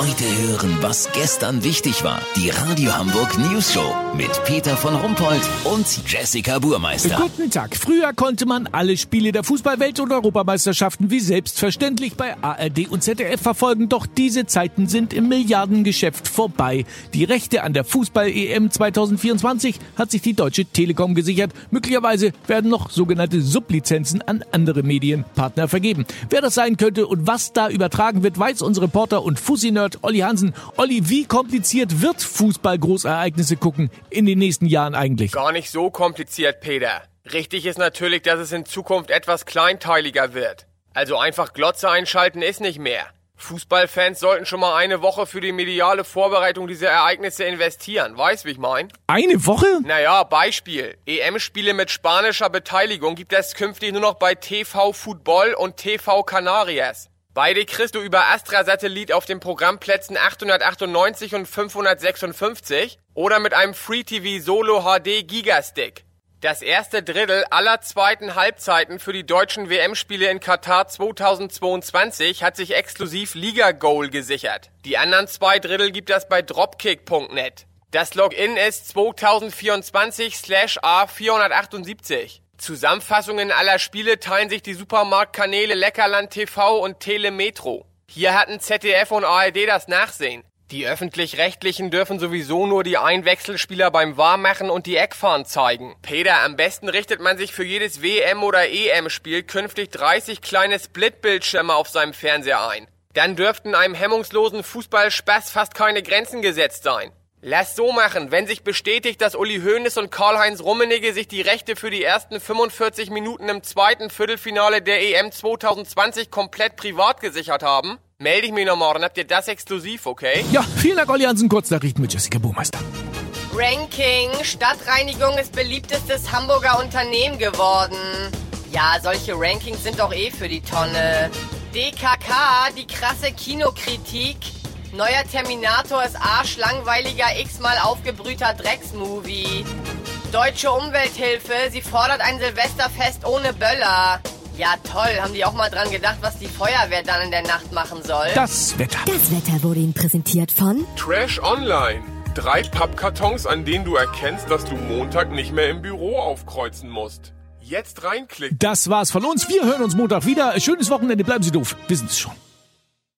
Heute hören, was gestern wichtig war. Die Radio Hamburg News Show mit Peter von Rumpold und Jessica Burmeister. Guten Tag. Früher konnte man alle Spiele der Fußballwelt und Europameisterschaften wie selbstverständlich bei ARD und ZDF verfolgen. Doch diese Zeiten sind im Milliardengeschäft vorbei. Die Rechte an der Fußball-EM 2024 hat sich die Deutsche Telekom gesichert. Möglicherweise werden noch sogenannte Sublizenzen an andere Medienpartner vergeben. Wer das sein könnte und was da übertragen wird, weiß unsere Reporter und Fussi-Nerd Olli Hansen. Olli, wie kompliziert wird Fußball-Großereignisse gucken in den nächsten Jahren eigentlich? Gar nicht so kompliziert, Peter. Richtig ist natürlich, dass es in Zukunft etwas kleinteiliger wird. Also einfach Glotze einschalten ist nicht mehr. Fußballfans sollten schon mal eine Woche für die mediale Vorbereitung dieser Ereignisse investieren. Weißt, wie ich mein? Eine Woche? Naja, Beispiel. EM-Spiele mit spanischer Beteiligung gibt es künftig nur noch bei TV Football und TV Canarias. Beide kriegst du über Astra-Satellit auf den Programmplätzen 898 und 556 oder mit einem Free TV Solo HD Gigastick. Das erste Drittel aller zweiten Halbzeiten für die deutschen WM-Spiele in Katar 2022 hat sich exklusiv Liga Goal gesichert. Die anderen zwei Drittel gibt es bei Dropkick.net. Das Login ist 2024/A478. Zusammenfassungen aller Spiele teilen sich die Supermarktkanäle Leckerland TV und Telemetro. Hier hatten ZDF und ARD das Nachsehen. Die öffentlich-rechtlichen dürfen sowieso nur die Einwechselspieler beim Warmmachen und die Eckfahren zeigen. Peter, am besten richtet man sich für jedes WM- oder EM-Spiel künftig 30 kleine Splitbildschirme auf seinem Fernseher ein. Dann dürften einem hemmungslosen Fußballspaß fast keine Grenzen gesetzt sein. Lass so machen, wenn sich bestätigt, dass Uli Hoeneß und Karl-Heinz Rummenigge sich die Rechte für die ersten 45 Minuten im zweiten Viertelfinale der EM 2020 komplett privat gesichert haben, melde ich mich nochmal, dann habt ihr das exklusiv, okay? Ja, vielen Dank, Olli Hansen. Kurznachrichten mit Jessica Burmeister. Ranking. Stadtreinigung ist beliebtestes Hamburger Unternehmen geworden. Ja, solche Rankings sind doch eh für die Tonne. DKK, die krasse Kinokritik. Neuer Terminator ist arschlangweiliger x-mal aufgebrühter Drecksmovie. Deutsche Umwelthilfe, sie fordert ein Silvesterfest ohne Böller. Ja, toll. Haben die auch mal dran gedacht, was die Feuerwehr dann in der Nacht machen soll? Das Wetter. Das Wetter wurde Ihnen präsentiert von Trash Online. Drei Pappkartons, an denen du erkennst, dass du Montag nicht mehr im Büro aufkreuzen musst. Jetzt reinklicken. Das war's von uns. Wir hören uns Montag wieder. Schönes Wochenende. Bleiben Sie doof. Wir sind es schon.